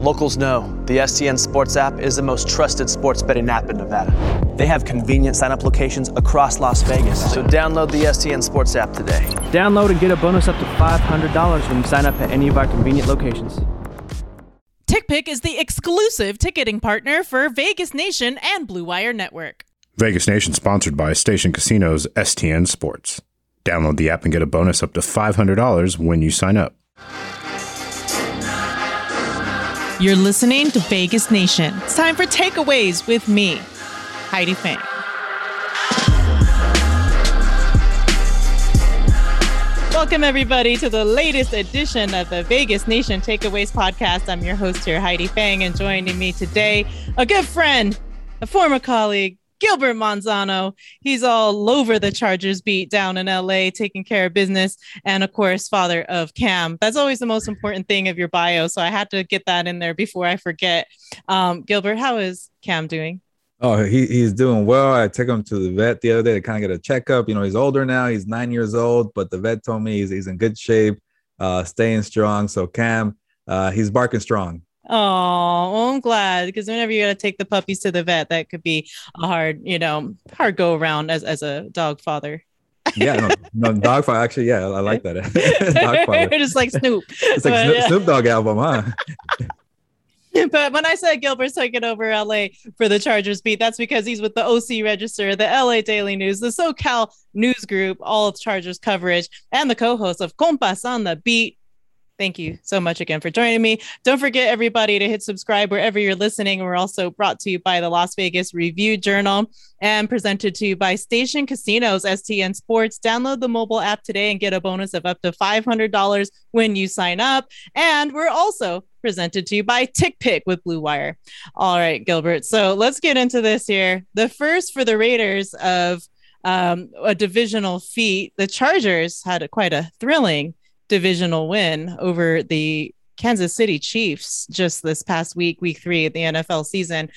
Locals know the STN Sports app is the most trusted sports betting app in Nevada. They have convenient sign up locations across Las Vegas. So download the STN Sports app today. Download and get a bonus up to $500 when you sign up at any of our convenient locations. TickPick is the exclusive ticketing partner for Vegas Nation and Blue Wire Network. Vegas Nation sponsored by Station Casinos STN Sports. Download the app and get a bonus up to $500 when you sign up. You're listening to Vegas Nation. It's time for takeaways with me, Heidi Fang. Welcome, everybody, to the latest edition of the Vegas Nation Takeaways podcast. I'm your host here, Heidi Fang, and joining me today, a good friend, a former colleague, Gilbert Manzano. He's all over the Chargers beat down in LA, taking care of business. And of course, father of Cam. That's always the most important thing of your bio. So I had to get that in there before I forget. Um, Gilbert, how is Cam doing? Oh, he, he's doing well. I took him to the vet the other day to kind of get a checkup. You know, he's older now. He's nine years old, but the vet told me he's, he's in good shape, uh, staying strong. So Cam, uh, he's barking strong. Oh, well, I'm glad because whenever you got to take the puppies to the vet, that could be a hard, you know, hard go around as, as a dog father. yeah, no, no dog father. Actually, yeah, I like that. dog father. Just like Snoop. It's like but, Snoop, yeah. Snoop Dogg album, huh? but when I said Gilbert's taking over LA for the Chargers beat, that's because he's with the OC Register, the LA Daily News, the SoCal News Group, all of Chargers coverage, and the co-host of Compas on the Beat. Thank you so much again for joining me. Don't forget, everybody, to hit subscribe wherever you're listening. We're also brought to you by the Las Vegas Review Journal and presented to you by Station Casinos STN Sports. Download the mobile app today and get a bonus of up to $500 when you sign up. And we're also presented to you by TickPick with Blue Wire. All right, Gilbert. So let's get into this here. The first for the Raiders of um, a divisional feat, the Chargers had a, quite a thrilling divisional win over the Kansas City Chiefs just this past week, week three of the NFL season.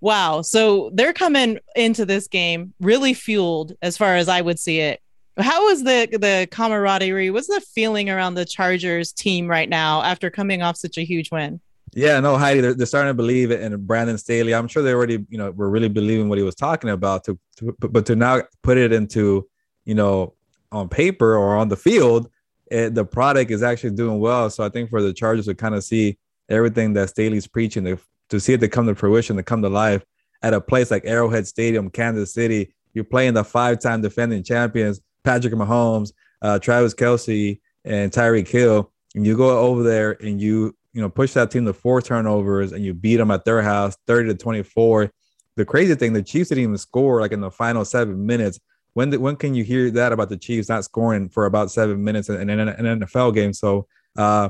Wow. So they're coming into this game really fueled, as far as I would see it. How was the the camaraderie? What's the feeling around the Chargers team right now after coming off such a huge win? Yeah, no, Heidi, they're, they're starting to believe it in Brandon Staley. I'm sure they already, you know, were really believing what he was talking about. To, to but to now put it into, you know, on paper or on the field, it, the product is actually doing well. So I think for the Chargers to kind of see everything that Staley's preaching, to, to see it to come to fruition, to come to life at a place like Arrowhead Stadium, Kansas City, you're playing the five-time defending champions, Patrick Mahomes, uh, Travis Kelce, and Tyreek Hill, and you go over there and you you know push that team to four turnovers and you beat them at their house, 30 to 24. The crazy thing, the Chiefs didn't even score like in the final seven minutes. When the, when can you hear that about the Chiefs not scoring for about seven minutes in, in, in an NFL game? So uh,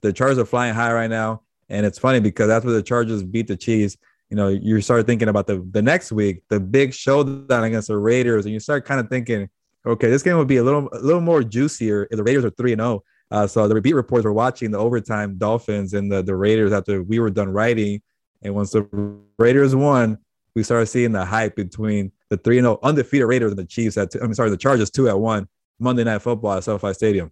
the Chargers are flying high right now, and it's funny because after the Chargers beat the Chiefs, you know you start thinking about the the next week, the big showdown against the Raiders, and you start kind of thinking, okay, this game would be a little a little more juicier if the Raiders are three and zero. Oh. Uh, so the beat reports were watching the overtime Dolphins and the, the Raiders after we were done writing. And once the Raiders won, we started seeing the hype between the three and zero oh undefeated Raiders and the Chiefs at two, I'm sorry, the Chargers two at one Monday Night Football at SoFi Stadium.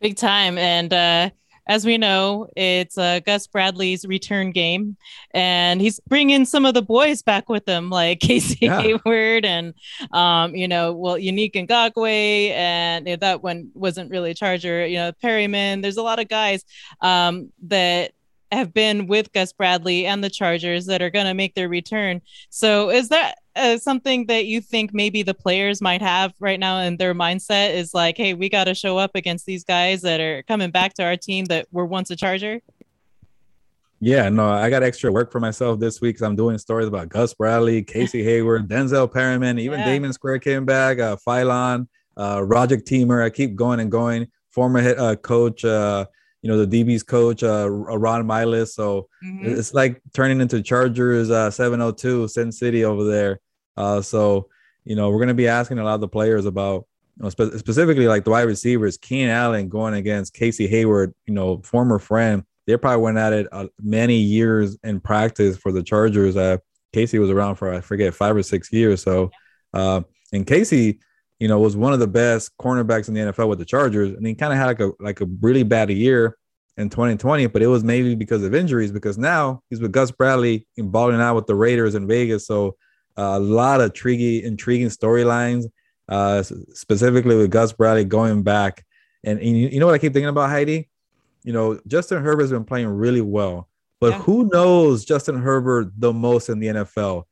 Big time, and uh, as we know, it's uh, Gus Bradley's return game, and he's bringing some of the boys back with him, like Casey yeah. Hayward and, um, you know, well, Yannick Ngakoue, and that one wasn't really a Charger, you know, Perryman. There's a lot of guys um, that have been with Gus Bradley and the Chargers that are going to make their return. So, is that uh, something that you think maybe the players might have right now in their mindset is like, hey, we got to show up against these guys that are coming back to our team that were once a Charger? Yeah, no, I got extra work for myself this week because I'm doing stories about Gus Bradley, Casey Hayward, Denzel Perryman, even yeah. Damion Square came back, uh, Philon, uh, Roger Teamer. I keep going and going. Former head uh, coach, uh, you know, the DB's coach, uh, Ron Milus. So mm-hmm. it's like turning into Chargers uh, 702 Sin City over there. Uh, so, you know, we're going to be asking a lot of the players about, you know, spe- specifically like the wide receivers, Keenan Allen going against Casey Hayward, you know, former friend. They probably went at it uh, many years in practice for the Chargers. Uh, Casey was around for, I forget, five or six years. So, uh, and Casey, you know, was one of the best cornerbacks in the NFL with the Chargers, and he kind of had like a like a really bad year. in 2020, but it was maybe because of injuries. Because now he's with Gus Bradley balling out with the Raiders in Vegas. So uh, a lot of intriguing, intriguing storylines, uh, specifically with Gus Bradley going back. And, and you, you, know what I keep thinking about Heidi? You know, Justin Herbert's been playing really well, but yeah. who knows Justin Herbert the most in the NFL?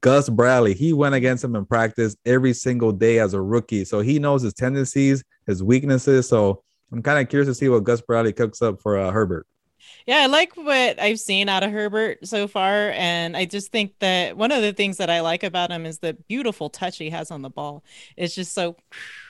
Gus Bradley, he went against him in practice every single day as a rookie. So he knows his tendencies, his weaknesses. So I'm kind of curious to see what Gus Bradley cooks up for uh, Herbert. Yeah, I like what I've seen out of Herbert so far. And I just think that one of the things that I like about him is the beautiful touch he has on the ball. It's just so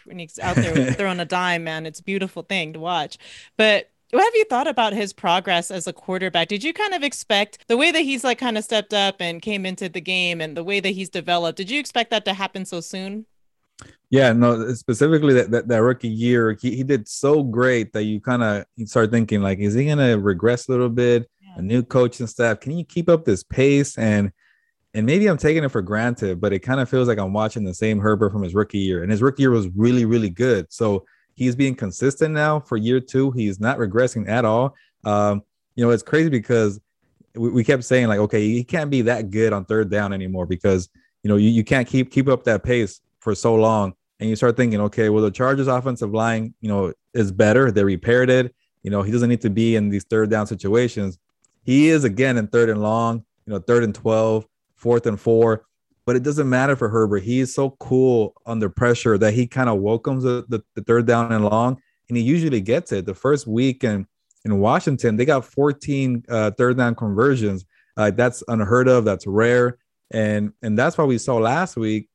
when he's out there throwing a dime, man, it's a beautiful thing to watch. But what have you thought about his progress as a quarterback? Did you kind of expect the way that he's like kind of stepped up and came into the game and the way that he's developed? Did you expect that to happen so soon? Yeah, no, specifically that, that, that rookie year, he, he did so great that you kind of start thinking like, is he gonna regress a little bit? Yeah. A new coaching staff, can you keep up this pace? And and maybe I'm taking it for granted, but it kind of feels like I'm watching the same Herbert from his rookie year, and his rookie year was really, really good. So he's being consistent now for year two. He's not regressing at all. Um, you know, it's crazy because we, we kept saying like, okay, he can't be that good on third down anymore because you know you, you can't keep keep up that pace for so long and you start thinking, okay, well, the Chargers offensive line, you know, is better. They repaired it. You know, he doesn't need to be in these third down situations. He is again in third and long, you know, third and 12, fourth and four, but it doesn't matter for Herbert. He is so cool under pressure that he kind of welcomes the, the, the, third down and long, and he usually gets it. The first week in, in Washington, they got 14 uh, third down conversions. Uh, that's unheard of. That's rare. And, and that's why we saw last week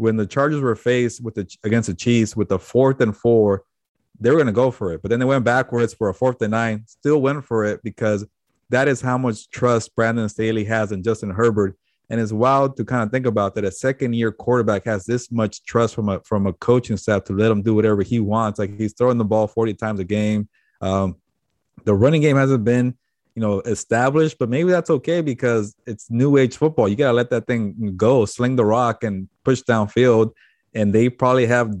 when the Chargers were faced with the against the Chiefs with the fourth and four, they were going to go for it, but then they went backwards for a fourth and nine. Still went for it because that is how much trust Brandon Staley has in Justin Herbert. And it's wild to kind of think about that a second year quarterback has this much trust from a from a coaching staff to let him do whatever he wants. Like he's throwing the ball 40 times a game. Um, the running game hasn't been you know established but maybe that's okay because it's new age football you gotta let that thing go sling the rock and push downfield and they probably have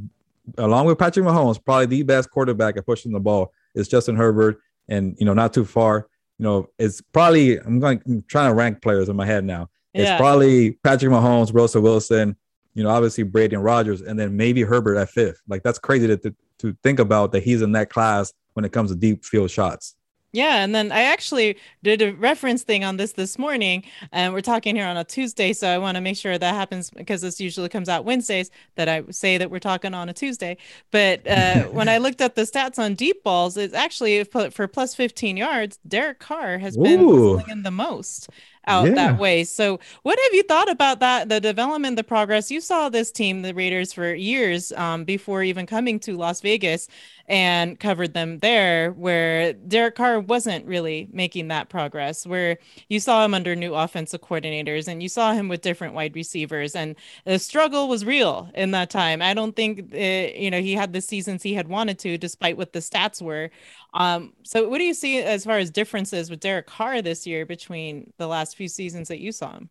along with patrick mahomes probably the best quarterback at pushing the ball is justin herbert and you know not too far you know it's probably i'm going I'm trying to rank players in my head now yeah. it's probably patrick mahomes russell wilson you know obviously brady and rodgers and then maybe herbert at fifth like that's crazy to, to, to think about that he's in that class when it comes to deep field shots yeah, and then I actually did a reference thing on this this morning, and we're talking here on a Tuesday, so I want to make sure that happens because this usually comes out Wednesdays. That I say that we're talking on a Tuesday, but uh, when I looked at the stats on deep balls, it's actually for plus 15 yards. Derek Carr has been slinging the most out yeah. that way. So, what have you thought about that? The development, the progress. You saw this team, the Raiders, for years um, before even coming to Las Vegas and covered them there, where Derek Carr wasn't really making that progress. Where you saw him under new offensive coordinators and you saw him with different wide receivers, and the struggle was real in that time. I don't think it, you know he had the seasons he had wanted to, despite what the stats were. Um, so what do you see as far as differences with Derek Carr this year between the last few seasons that you saw him?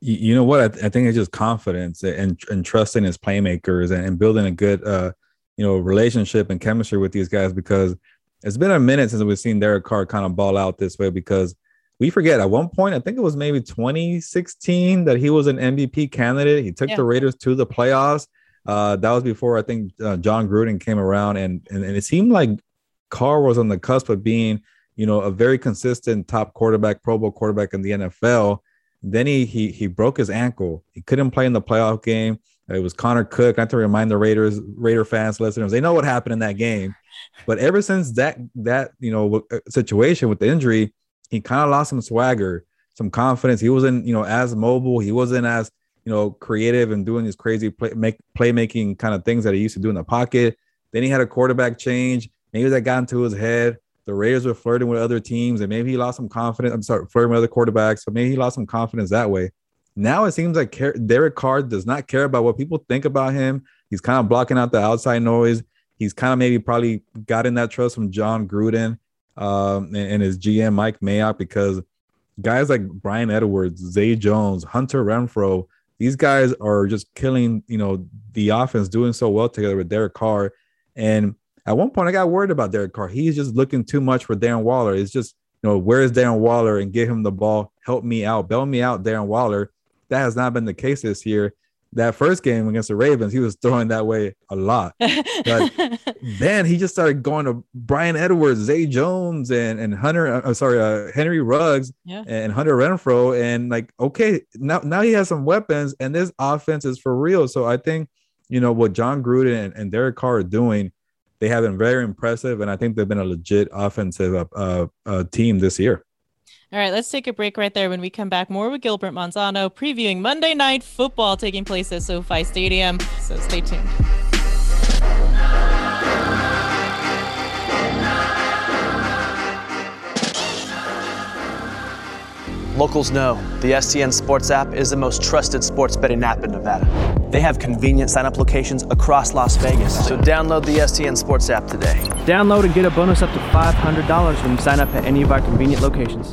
You know what? I, th- I think it's just confidence and, and trusting his playmakers and, and building a good, uh, you know, relationship and chemistry with these guys because it's been a minute since we've seen Derek Carr kind of ball out this way because we forget at one point, I think it was maybe 2016 that he was an MVP candidate. He took yeah. the Raiders to the playoffs. Uh, that was before I think uh, Jon Gruden came around, and, and and it seemed like Carr was on the cusp of being, you know, a very consistent top quarterback, Pro Bowl quarterback in the NFL. Then he he he broke his ankle. He couldn't play in the playoff game. It was Connor Cook. Not to remind the Raiders, Raider fans, listeners, they know what happened in that game. But ever since that that you know uh, situation with the injury, he kind of lost some swagger, some confidence. He wasn't you know as mobile. He wasn't as you know creative and doing these crazy play make playmaking kind of things that he used to do in the pocket. Then he had a quarterback change. Maybe that got into his head. The Raiders were flirting with other teams, and maybe he lost some confidence. I'm sorry, flirting with other quarterbacks. So maybe he lost some confidence that way. Now it seems like Derek Carr does not care about what people think about him. He's kind of blocking out the outside noise. He's kind of maybe probably gotten that trust from Jon Gruden um, and, and his GM Mike Mayock because guys like Bryan Edwards, Zay Jones, Hunter Renfrow, these guys are just killing, you know, the offense, doing so well together with Derek Carr. And At one point, I got worried about Derek Carr. He's just looking too much for Darren Waller. It's just, you know, where's Darren Waller and get him the ball, help me out, bail me out, Darren Waller. That has not been the case this year. That first game against the Ravens, he was throwing that way a lot. But then he just started going to Bryan Edwards, Zay Jones, and and Hunter. I'm uh, sorry, uh, Henry Ruggs Yeah. and Hunter Renfrow, and like okay, now now he has some weapons, and this offense is for real. So I think you know what Jon Gruden and, and Derek Carr are doing. They have been very impressive, and I think they've been a legit offensive uh, uh, uh, team this year. All right, let's take a break right there. When we come back, more with Gilbert Manzano previewing Monday Night Football taking place at SoFi Stadium. So stay tuned. Locals know the STN Sports app is the most trusted sports betting app in Nevada. They have convenient sign up locations across Las Vegas. So download the STN Sports app today. Download and get a bonus up to $500 when you sign up at any of our convenient locations.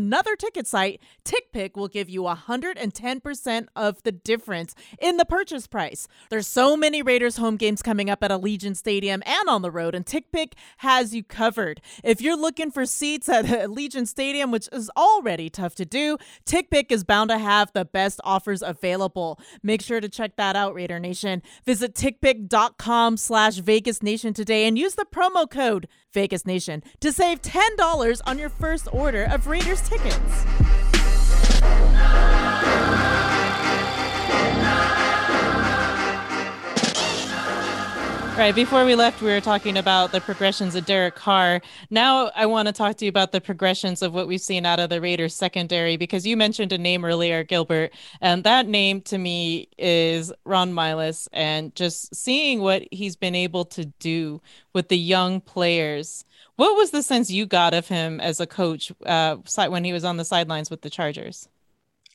another ticket site, TickPick will give you 110% of the difference in the purchase price. There's so many Raiders home games coming up at Allegiant Stadium and on the road, and TickPick has you covered. If you're looking for seats at Allegiant Stadium, which is already tough to do, TickPick is bound to have the best offers available. Make sure to check that out, Raider Nation. Visit tickpick.com slash Vegas Nation today and use the promo code Vegas Nation to save $10 on your first order of Raiders tickets. Right. Before we left, we were talking about the progressions of Derek Carr. Now I want to talk to you about the progressions of what we've seen out of the Raiders secondary because you mentioned a name earlier, Gilbert, and that name to me is Ron Milus. And just seeing what he's been able to do with the young players. What was the sense you got of him as a coach uh, when he was on the sidelines with the Chargers?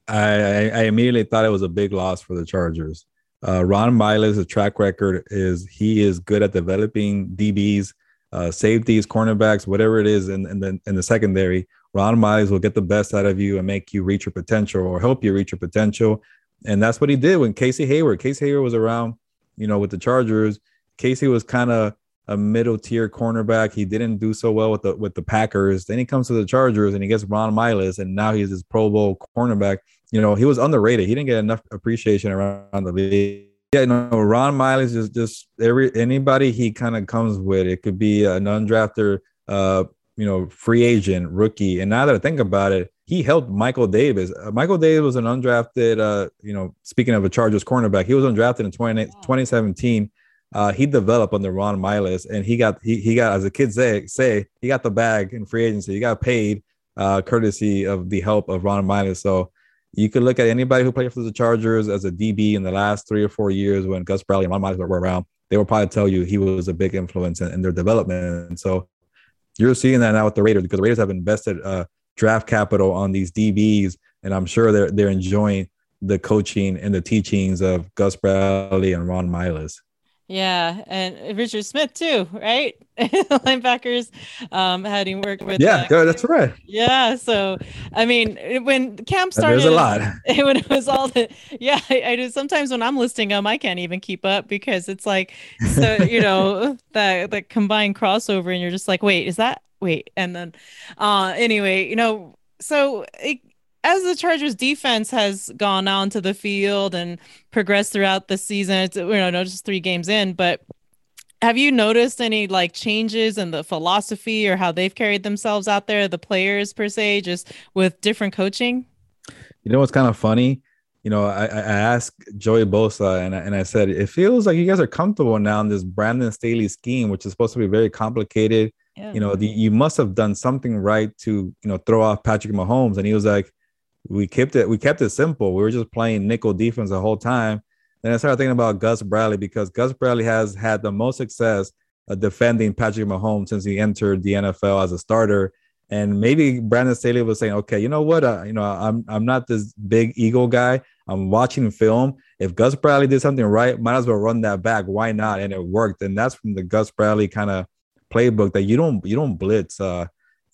I, I I immediately thought it was a big loss for the Chargers. Uh, Ron Milus' track record is he is good at developing DBs, uh, safeties, cornerbacks, whatever it is in, in the in the secondary. Ron Milus will get the best out of you and make you reach your potential or help you reach your potential. And that's what he did when Casey Hayward. Casey Hayward was around, you know, with the Chargers. Casey was kind of a middle tier cornerback. He didn't do so well with the with the Packers. Then he comes to the Chargers and he gets Ron Milus, and now he's this Pro Bowl cornerback. You know, he was underrated. He didn't get enough appreciation around the league. Yeah, no, Ron Milus is just every anybody he kind of comes with. It could be an undrafted, uh, you know, free agent, rookie. And now that I think about it, he helped Michael Davis. Uh, Michael Davis was an undrafted, uh, you know, speaking of a Chargers cornerback, he was undrafted in 20, 2017. Uh, he developed under Ron Milus, and he got he, he got as the kids say say he got the bag in free agency. He got paid, uh, courtesy of the help of Ron Milus. So you could look at anybody who played for the Chargers as a DB in the last three or four years when Gus Bradley and Ron Milus were around. They will probably tell you he was a big influence in, in their development. And so you're seeing that now with the Raiders because the Raiders have invested uh, draft capital on these DBs, and I'm sure they're they're enjoying the coaching and the teachings of Gus Bradley and Ron Milus. Yeah, and Richard Smith too, right? Linebackers, um, having worked with. Yeah, uh, that's right. Yeah, so I mean, when camp started, There's a lot. when it was all the yeah, I, I do. Sometimes when I'm listing them, I can't even keep up because it's like so you know that the combined crossover, and you're just like, wait, is that wait? And then, uh, anyway, you know, so. It, as the Chargers defense has gone on to the field and progressed throughout the season, it's you know, not just three games in, but have you noticed any like changes in the philosophy or how they've carried themselves out there, the players per se, just with different coaching? You know what's kind of funny? You know, I, I asked Joey Bosa and I, and I said, it feels like you guys are comfortable now in this Brandon Staley scheme, which is supposed to be very complicated. Yeah. You know, the, you must have done something right to, you know, throw off Patrick Mahomes. And he was like, we kept it, we kept it simple. We were just playing nickel defense the whole time. Then I started thinking about Gus Bradley because Gus Bradley has had the most success defending Patrick Mahomes since he entered the NFL as a starter. And maybe Brandon Staley was saying, okay, you know what? Uh, you know, I'm I'm not this big ego guy. I'm watching film. If Gus Bradley did something right, might as well run that back. Why not? And it worked. And that's from the Gus Bradley kind of playbook that you don't you don't blitz uh,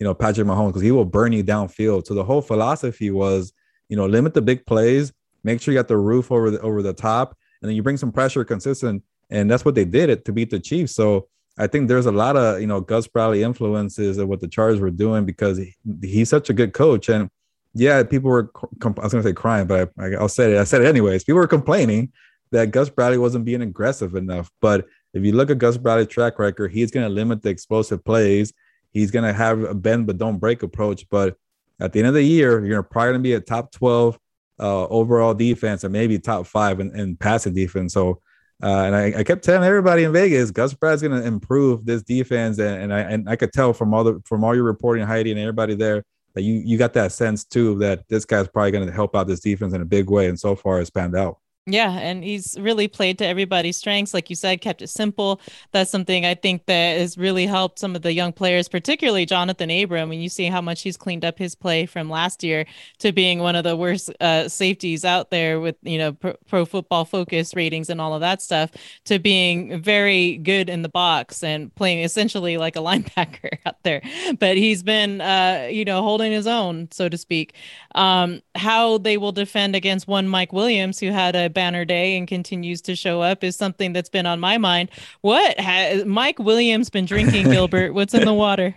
you know, Patrick Mahomes because he will burn you downfield. So the whole philosophy was, you know, limit the big plays, make sure you got the roof over the over the top, and then you bring some pressure consistent. And that's what they did it to beat the Chiefs. So I think there's a lot of you know Gus Bradley influences of what the Chargers were doing because he, he's such a good coach. And yeah, people were I was to say crying, but I, I'll say it. I said it anyways. People were complaining that Gus Bradley wasn't being aggressive enough. But if you look at Gus Bradley's track record, he's to limit the explosive plays. He's going to have a bend but don't break approach. But at the end of the year, you're probably going to be a top 12 uh, overall defense and maybe top five in, in passing defense. So uh, and I, I, kept telling everybody in Vegas, Gus Brad's going to improve this defense, and, and I and I could tell from all the from all your reporting, Heidi, and everybody there that you you got that sense too that this guy's probably going to help out this defense in a big way, and so far it's panned out. Yeah, and he's really played to everybody's strengths. Like you said, kept it simple. That's something I think that has really helped some of the young players, particularly Johnathan Abram. When you see how much he's cleaned up his play from last year to being one of the worst uh, safeties out there with, you know, pro, pro, football focus ratings and all of that stuff, to being very good in the box and playing essentially like a linebacker out there. But he's been, uh, you know, holding his own, so to speak. Um, how they will defend against one Mike Williams, who had a banner day and continues to show up is something that's been on my mind. What has Mike Williams been drinking, Gilbert? What's in the water?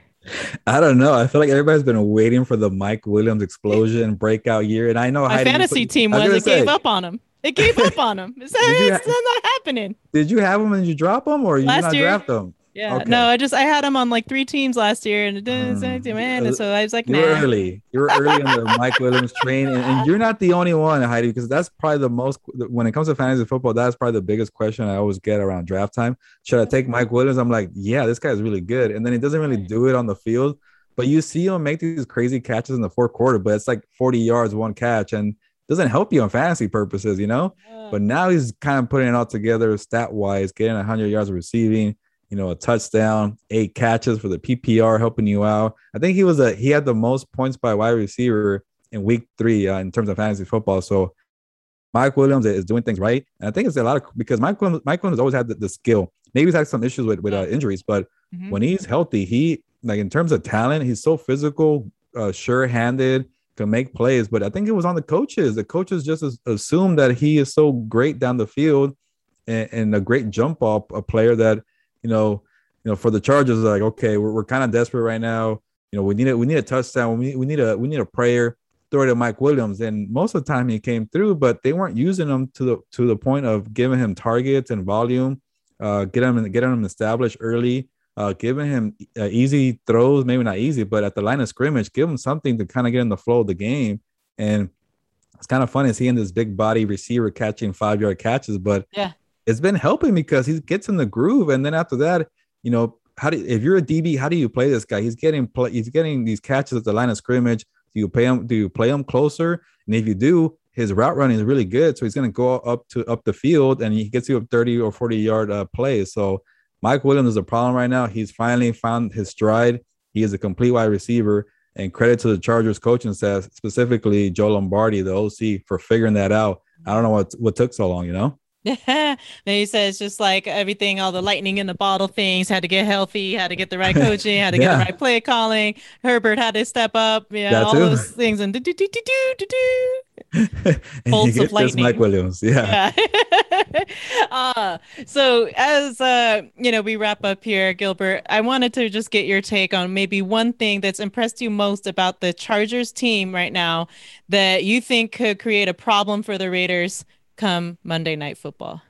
I don't know. I feel like everybody's been waiting for the Mike Williams explosion breakout year, and I know my fantasy team was, was it say, gave up on him. It gave up on him. It's, it's ha- not happening. Did you have him and you drop him, or you Last not year, draft him? Yeah, okay. no, I just I had him on like three teams last year, and it didn't mm. man. And so I was like, you nah. early. You're early on the Mike Williams train, and, and, you're not the only one, Heidi, because that's probably the most when it comes to fantasy football. That's probably the biggest question I always get around draft time. Should I take Mike Williams? I'm like, yeah, this guy's really good, and then he doesn't really do it on the field, but you see him make these crazy catches in the fourth quarter, but it's like 40 yards, one catch, and doesn't help you on fantasy purposes, you know. But now he's kind of putting it all together stat wise, getting 100 yards receiving you know, a touchdown, eight catches for the PPR helping you out. I think he was a he had the most points by wide receiver in week three uh, in terms of fantasy football. So Mike Williams is doing things right. And I think it's a lot of because Mike Williams, Mike Williams always had the, the skill. Maybe he's had some issues with, with uh, injuries, but mm-hmm. when he's healthy, he like in terms of talent, he's so physical, uh, sure-handed, can make plays. But I think it was on the coaches. The coaches just assumed that he is so great down the field and, and a great jump up, a player that you know, you know, for the Chargers, like, okay, we're, we're kind of desperate right now. You know, we need a we need a touchdown. We need, we need a we need a prayer. Throw it to Mike Williams, and most of the time he came through, but they weren't using him to the to the point of giving him targets and volume, uh, get him getting him established early, uh, giving him uh, easy throws, maybe not easy, but at the line of scrimmage, give him something to kind of get in the flow of the game. And it's kind of funny seeing this big body receiver catching five yard catches, but yeah, it's been helping because he gets in the groove, and then after that, you know, how do if you're a DB, how do you play this guy? He's getting play, he's getting these catches at the line of scrimmage. Do you pay him? Do you play him closer? And if you do, his route running is really good, so he's going to go up to up the field, and he gets you a 30 or 40 yard uh, play. So Mike Williams is a problem right now. He's finally found his stride. He is a complete wide receiver. And credit to the Chargers coaching staff, specifically Joe Lombardi, the OC, for figuring that out. I don't know what what took so long, you know. Then he says just like everything, all the lightning in the bottle things, had to get healthy, had to get the right coaching, had to yeah. get the right play calling. Herbert had to step up, yeah, all too. those things, and do do do do do do. Bolts of lightning. Mike Williams, yeah. yeah. uh, so as uh, you know, we wrap up here, Gilbert. I wanted to just get your take on maybe one thing that's impressed you most about the Chargers team right now that you think could create a problem for the Raiders come Monday Night Football?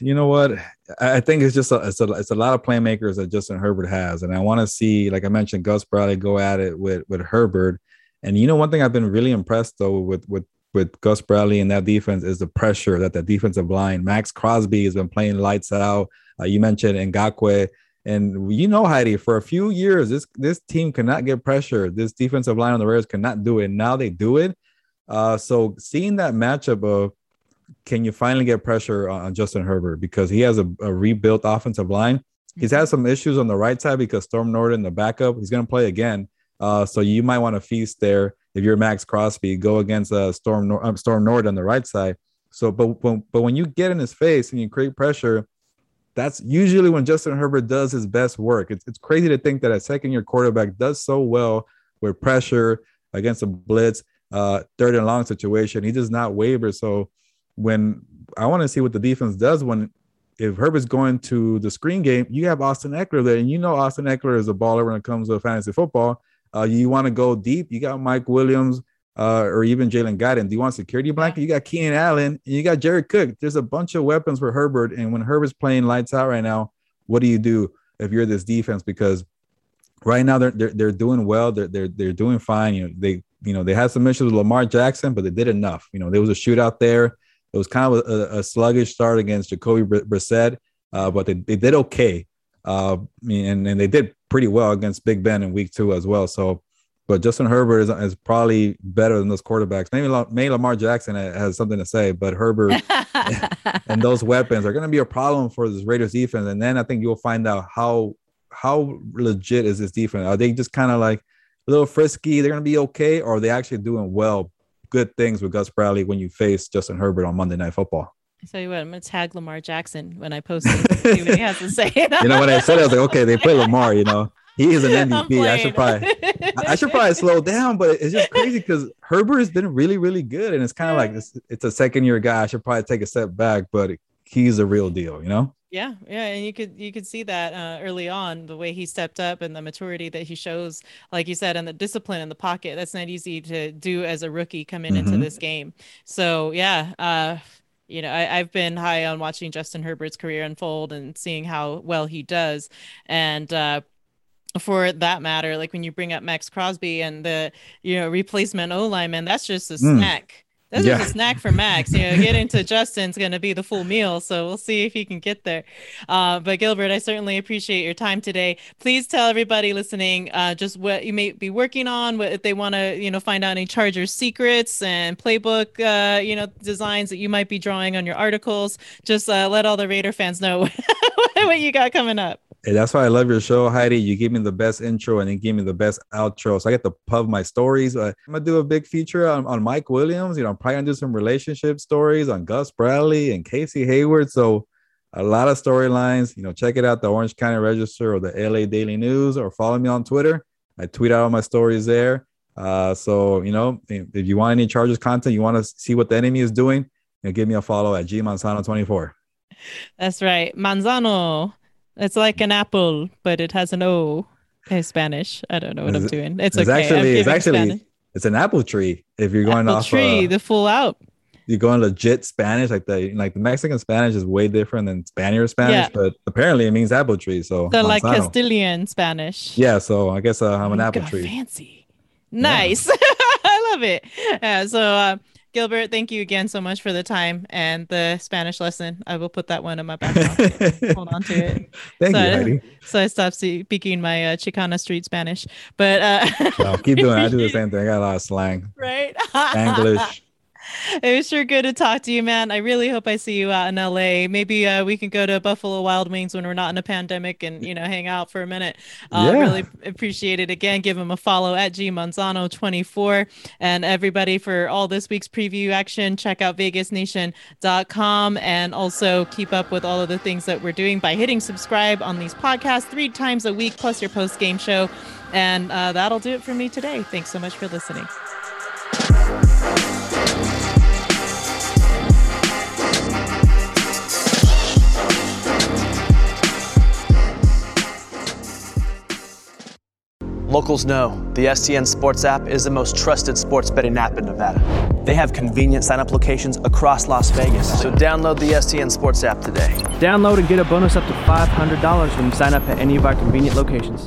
You know what? I think it's just a, it's a it's a lot of playmakers that Justin Herbert has, and I want to see, like I mentioned, Gus Bradley go at it with with Herbert. And you know, one thing I've been really impressed though with with with Gus Bradley and that defense is the pressure that the defensive line. Maxx Crosby has been playing lights out. Uh, you mentioned Ngakoue. And you know, Heidi, for a few years, this this team cannot get pressure. This defensive line on the Raiders cannot do it. Now they do it. Uh, so seeing that matchup of can you finally get pressure on Justin Herbert because he has a, a rebuilt offensive line. He's had some issues on the right side because Storm Norton, the backup, he's going to play again. Uh, so you might want to feast there if you're Maxx Crosby. Go against uh, Storm Nor- uh, Storm Norton on the right side. So, but, but but when you get in his face and you create pressure, that's usually when Justin Herbert does his best work. It's, it's crazy to think that a second year quarterback does so well with pressure against a blitz, uh, third and long situation. He does not waver. So when I want to see what the defense does when if Herbert's going to the screen game, you have Austin Ekeler there, and you know Austin Ekeler is a baller when it comes to fantasy football. Uh, you want to go deep, you got Mike Williams uh, or even Jalen Guyton. Do you want security blanket? You got Keenan Allen, and you got Jared Cook. There's a bunch of weapons for Herbert, and when Herbert's playing lights out right now, what do you do if you're this defense? Because right now they're they're, they're doing well. They're, they're they're doing fine. You know they you know they had some issues with Lamar Jackson, but they did enough. You know there was a shootout there. It was kind of a, a sluggish start against Jacoby Brissett, uh, but they, they did okay. Uh, and, and they did pretty well against Big Ben in week two as well. So, but Justin Herbert is, is probably better than those quarterbacks. Maybe, maybe Lamar Jackson has something to say, but Herbert and those weapons are going to be a problem for this Raiders defense. And then I think you'll find out how how legit is this defense. Are they just kind of like a little frisky? They're going to be okay, or are they actually doing well good things with Gus Bradley when you face Justin Herbert on Monday Night Football. I tell you what, I'm gonna tag Lamar Jackson when I post it. see what he has to say. you know, when I said it, I was like, okay, they play Lamar. You know, he is an MVP. I should probably, I should probably slow down, but it's just crazy because Herbert has been really, really good, and it's kind of like it's, it's a second year guy. I should probably take a step back, but he's a real deal. You know. Yeah, yeah, and you could you could see that uh, early on the way he stepped up and the maturity that he shows, like you said, and the discipline in the pocket. That's not easy to do as a rookie coming mm-hmm. into this game. So yeah, uh, you know, I, have been high on watching Justin Herbert's career unfold and seeing how well he does, and. Uh, for that matter, like when you bring up Maxx Crosby and the you know replacement O lineman, that's just a mm. snack this yeah. is a snack for Maxx. You know, getting to Justin's going to be the full meal. So we'll see if he can get there. Uh, but Gilbert, I certainly appreciate your time today. Please tell everybody listening uh, just what you may be working on, what if they want to, you know, find out any Charger secrets and playbook, uh, you know, designs that you might be drawing on your articles. Just uh, let all the Raider fans know what you got coming up. Hey, that's why I love your show, Heidi. You give me the best intro and you give me the best outro. So I get to pub my stories. I'm gonna do a big feature on, on Mike Williams. You know, I'm probably gonna do some relationship stories on Gus Bradley and Casey Hayward. So a lot of storylines. You know, check it out, the Orange County Register or the LA Daily News, or follow me on Twitter. I tweet out all my stories there. Uh, so you know, if you want any Chargers content, you want to see what the enemy is doing, you know, give me a follow at G Manzano 24. That's right, Manzano. It's like an apple, but it has an O in Spanish. I don't know what it's, I'm doing. It's, it's okay. Actually, it's actually Spanish. it's an apple tree. If you're going apple off tree, uh, the full out. You're going legit Spanish, like the like the Mexican Spanish is way different than Spaniard Spanish, yeah. but apparently it means apple tree. So the like Castilian Spanish. Yeah, so I guess uh, I'm an apple God, tree. Fancy, nice. Yeah. I love it. Yeah, so. Uh, Gilbert, thank you again so much for the time and the Spanish lesson. I will put that one in my back pocket. Hold on to it. Thank so you, Heidi. so I stopped speaking my uh, Chicana street Spanish. But uh, no, keep doing. It. I do the same thing. I got a lot of slang. Right. English it was sure good to talk to you, man. I really hope I see you out in LA. Maybe uh, we can go to Buffalo Wild Wings when we're not in a pandemic and you know hang out for a minute. Uh, yeah. Really appreciate it. Again, give him a follow at G Manzano 24 and everybody for all this week's preview action. Check out VegasNation.com and also keep up with all of the things that we're doing by hitting subscribe on these podcasts three times a week plus your post game show. And uh, that'll do it for me today. Thanks so much for listening. Locals know the STN Sports app is the most trusted sports betting app in Nevada. They have convenient sign up locations across Las Vegas, so download the STN Sports app today. Download and get a bonus up to $500 when you sign up at any of our convenient locations.